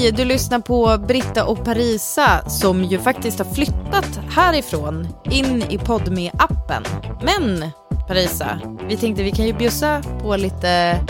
Hej! Du lyssnar på Britta och Parisa som ju faktiskt har flyttat härifrån in i podme appen Men Parisa, vi tänkte vi kan ju bjussa på lite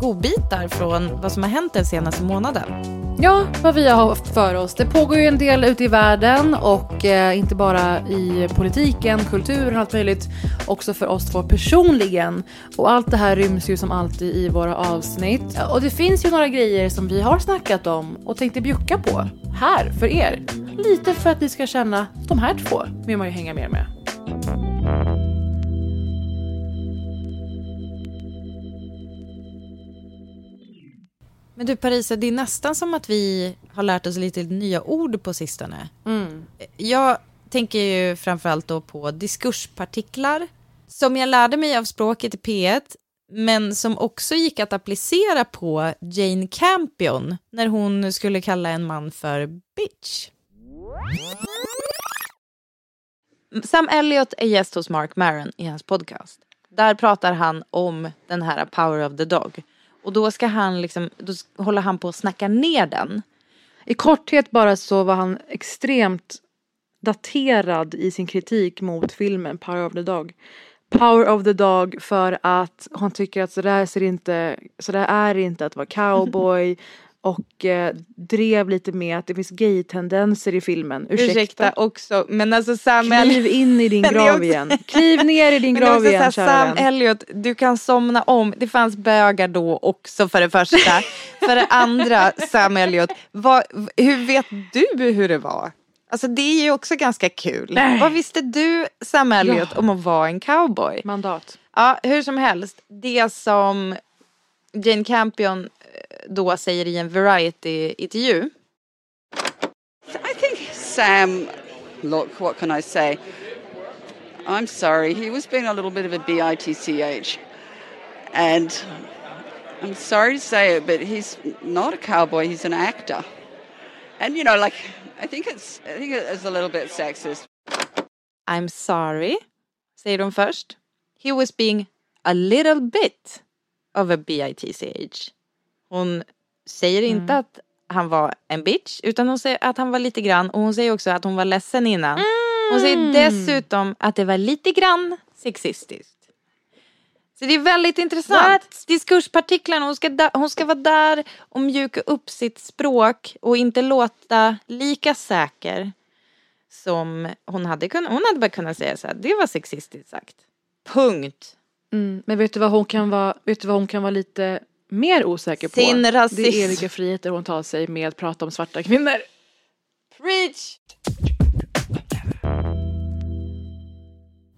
godbitar från vad som har hänt den senaste månaden. Ja, vad vi har haft för oss. Det pågår ju en del ute i världen och eh, inte bara i politiken, kulturen och allt möjligt. Också för oss två personligen. Och allt det här ryms ju som alltid i våra avsnitt. Och det finns ju några grejer som vi har snackat om och tänkte bjucka på här för er. Lite för att ni ska känna de här två vill man ju hänga mer med. Men du Parisa, det är nästan som att vi har lärt oss lite nya ord på sistone. Mm. Jag tänker ju framförallt då på diskurspartiklar som jag lärde mig av språket i P1 men som också gick att applicera på Jane Campion när hon skulle kalla en man för bitch. Sam Elliott är gäst hos Mark Maron i hans podcast. Där pratar han om den här Power of the Dog. Och då ska han liksom, då håller han på att snacka ner den. I korthet bara så var han extremt daterad i sin kritik mot filmen Power of the Dog. Power of the Dog för att hon tycker att sådär ser inte, sådär är inte att vara cowboy och eh, drev lite med att det finns gay-tendenser i filmen. Ursäkta. Ursäkta också, men alltså Sam Kliv in i din grav också- igen. Kliv ner i din grav igen här, kära Sam vän. Elliot, du kan somna om. Det fanns bögar då också för det första. för det andra, Sam Elliot, vad, hur vet du hur det var? Alltså det är ju också ganska kul. Nej. Vad visste du, Sam Elliot, Ja. om att vara en cowboy? Mandat. Ja, hur som helst. Det som Jane Campion då säger i en Variety-intervju. I think Sam, look, what can I say? I'm sorry, he was being a little bit of a bitch. And I'm sorry to say it, but he's not a cowboy, he's an actor. And you know, like I think it's I think it's a little bit sexist. I'm sorry, säger de först. He was being a little bit of a bitch. Hon säger inte att han var en bitch, utan hon säger att han var lite grann. Och hon säger också att hon var ledsen innan. Hon säger dessutom att det var lite grann sexistiskt. Så det är väldigt intressant. Diskurspartiklarna, hon ska, da- hon ska vara där och mjuka upp sitt språk och inte låta lika säker som hon hade kunnat. Hon hade bara kunnat säga så här, det var sexistiskt sagt. Punkt. Mm, men vet du vad hon kan vara, vet du vad hon kan vara lite mer osäker på? Sin rasism. Det är vilka friheter hon tar sig med att prata om svarta kvinnor. Preach!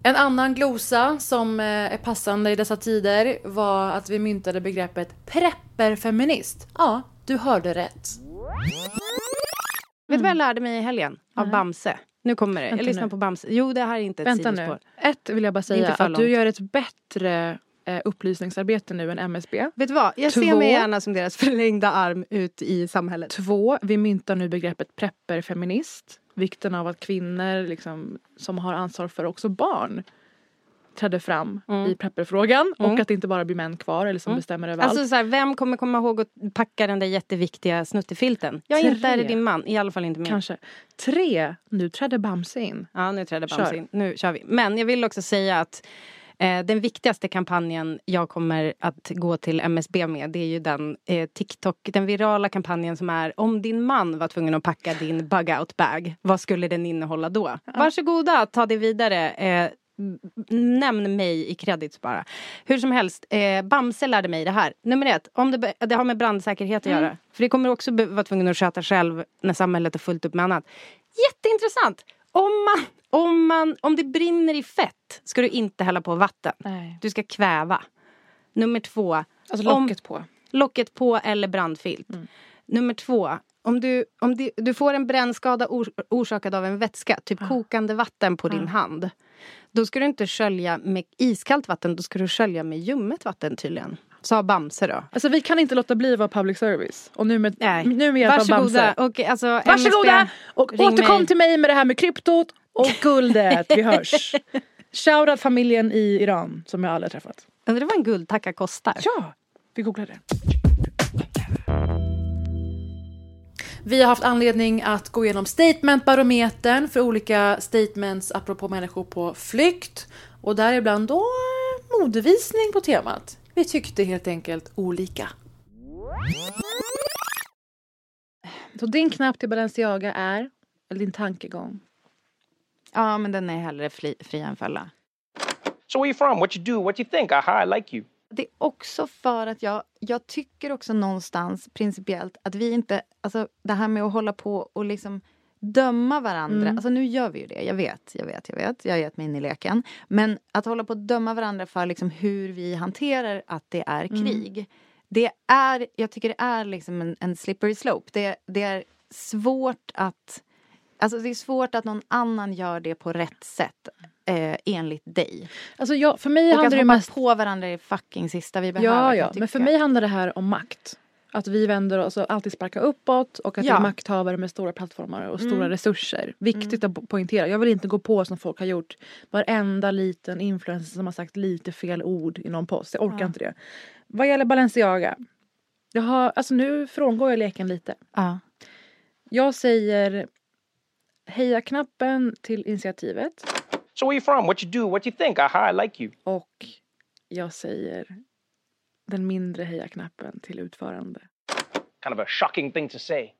En annan glosa som eh, är passande i dessa tider var att vi myntade begreppet prepperfeminist. Ja, du hörde rätt. Vet du vad jag lärde mig i helgen? Av Bamse. Nu kommer det. Vänta jag lyssnar nu. på Bamse. Jo, det här är inte ett Vänta nu. sidospår. Ett vill jag bara säga att du gör ett bättre eh, upplysningsarbete nu än MSB. Vet du vad? Jag Två. ser mig gärna som deras förlängda arm ut i samhället. Två, vi myntar nu begreppet prepperfeminist. Vikten av att kvinnor liksom, som har ansvar för också barn trädde fram Mm. i prepperfrågan Mm. och att det inte bara blir män kvar eller som Mm. bestämmer över Alltså allt. så här, vem kommer komma ihåg att packa den där jätteviktiga snuttefilten? Jag är inte är det Tre. din man, i alla fall inte min. Kanske. Tre, nu trädde Bamse in. Ja, nu trädde. Bamse in. Nu kör vi. Men jag vill också säga att den viktigaste kampanjen jag kommer att gå till MSB med det är ju den eh, TikTok, den virala kampanjen som är om din man var tvungen att packa din bug out bag, vad skulle den innehålla då? Varsågoda, ta det vidare. Eh, Nämn mig i credits bara. Hur som helst, eh, Bamse lärde mig det här. Nummer ett, om det, det har med brandsäkerhet att göra. För det kommer också vara tvungen att sköta själv när samhället är fullt upp med annat. Jätteintressant! Om, man, om, man, om det brinner i fett ska du inte hälla på vatten. Nej. Du ska kväva. Nummer två, Alltså Om- locket på. locket på eller brandfilt. Nummer två, om, du, om du, du får en brännskada or, orsakad av en vätska, typ kokande vatten på din hand. Då ska du inte skölja med iskallt vatten, då ska du skölja med ljummet vatten tydligen. Sa Bamse då. Alltså vi kan inte låta bli att vara public service. Och nu med, Nej. nu med hjälp av Varsågoda. Bamse. Och, alltså, Varsågoda! Och ring återkom mig. till mig med det här med kryptot och guldet. Vi hörs. Shoutout familjen i Iran som jag aldrig har träffat. Undrar vad en guldtacka kostar? Ja, vi googlar det. Vi har haft anledning att gå igenom statementbarometern för olika statements apropå människor på flykt. Och däribland då modevisning på temat. Vi tyckte helt enkelt olika. Så din knapp till Balenciaga är, eller din tankegång? Ja, men den är hellre fri, fri än fälla. So where you from? What you do? What you think? Aha, I like you. Det är också för att jag, jag tycker också någonstans principiellt att vi inte, alltså det här med att hålla på och liksom döma varandra. Alltså nu gör vi ju det, jag vet, jag vet, jag vet. Jag har gett mig in i leken. Men att hålla på att döma varandra för liksom hur vi hanterar att det är krig. Det är, jag tycker det är liksom en, en slippery slope. Det, det är svårt att Alltså det är svårt att någon annan gör det på rätt sätt eh, enligt dig. Alltså jag, för mig Och att handlar det hoppa mest... på varandra är det fucking sista vi behöver. Ja, ja. Men för mig handlar det här om makt. Att vi vänder oss och alltid sparkar uppåt och att det Ja. är makthavare med stora plattformar och stora Mm. resurser. Viktigt att po- poängtera. Jag vill inte gå på som folk har gjort. Varenda liten influencer som har sagt lite fel ord i någon post. Jag orkar inte det. Vad gäller Balenciaga. Jag har, alltså nu frångår jag leken lite. Ja. Jag säger heja-knappen till initiativet. So where you from? What you do? What you think? Aha, I like you. Och jag säger den mindre heja-knappen till utförande. Kind of a shocking thing to say.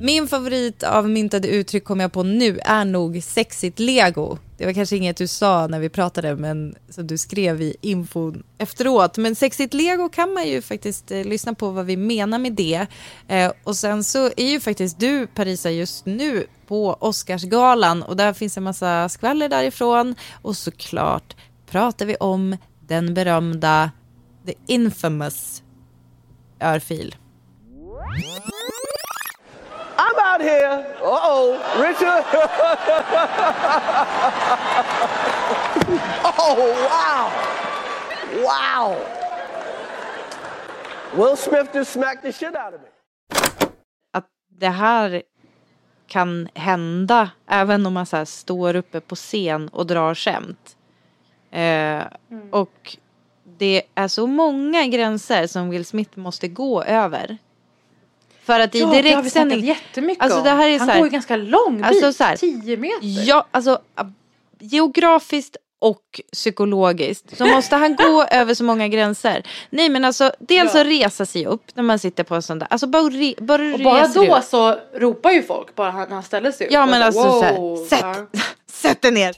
Min favorit av myntade uttryck kom jag på nu är nog sexigt lego. Det var kanske inget du sa när vi pratade men som du skrev i infon efteråt. Men sexigt lego kan man ju faktiskt eh, lyssna på vad vi menar med det. Eh, och sen så är ju faktiskt du Parisa just nu på Oscarsgalan och där finns en massa skvaller därifrån och såklart pratar vi om den berömda the infamous örfil. I'm out here. Uh oh, Richard. oh, wow. Wow. Will Smith just smacked the shit out of me. att det här kan hända även om man så står uppe på scen och drar skämt. Eh, Och det är så många gränser som Will Smith måste gå över. För att i Ja, det har vi direktsändning... snackat jättemycket Alltså det här är Han så här, går ju ganska lång bit, Alltså så här, 10 meter. Ja, alltså geografiskt och psykologiskt så måste han gå över så många gränser. Nej men alltså dels att resa sig upp när man sitter på en sån där, alltså bara, re, bara Och bara då upp. så ropar ju folk bara han, han ställer sig upp. Ja men alltså så wow, här, sätt, ja. sätt dig ner.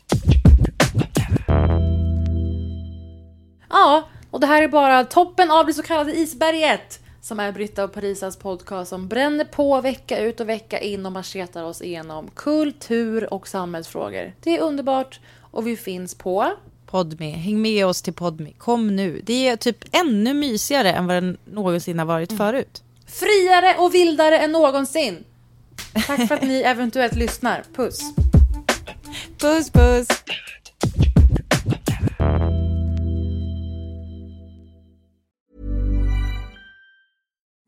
Ja, och det här är bara toppen av det så kallade isberget. Som är Britta och Parisas podcast som bränner på vecka ut och vecka in och machetar oss igenom kultur och samhällsfrågor. Det är underbart och vi finns på Podme, häng med oss till Podme, kom nu. Det är typ ännu mysigare än vad den någonsin har varit förut. friare och vildare än någonsin. Tack för att ni eventuellt lyssnar. Puss! Puss puss!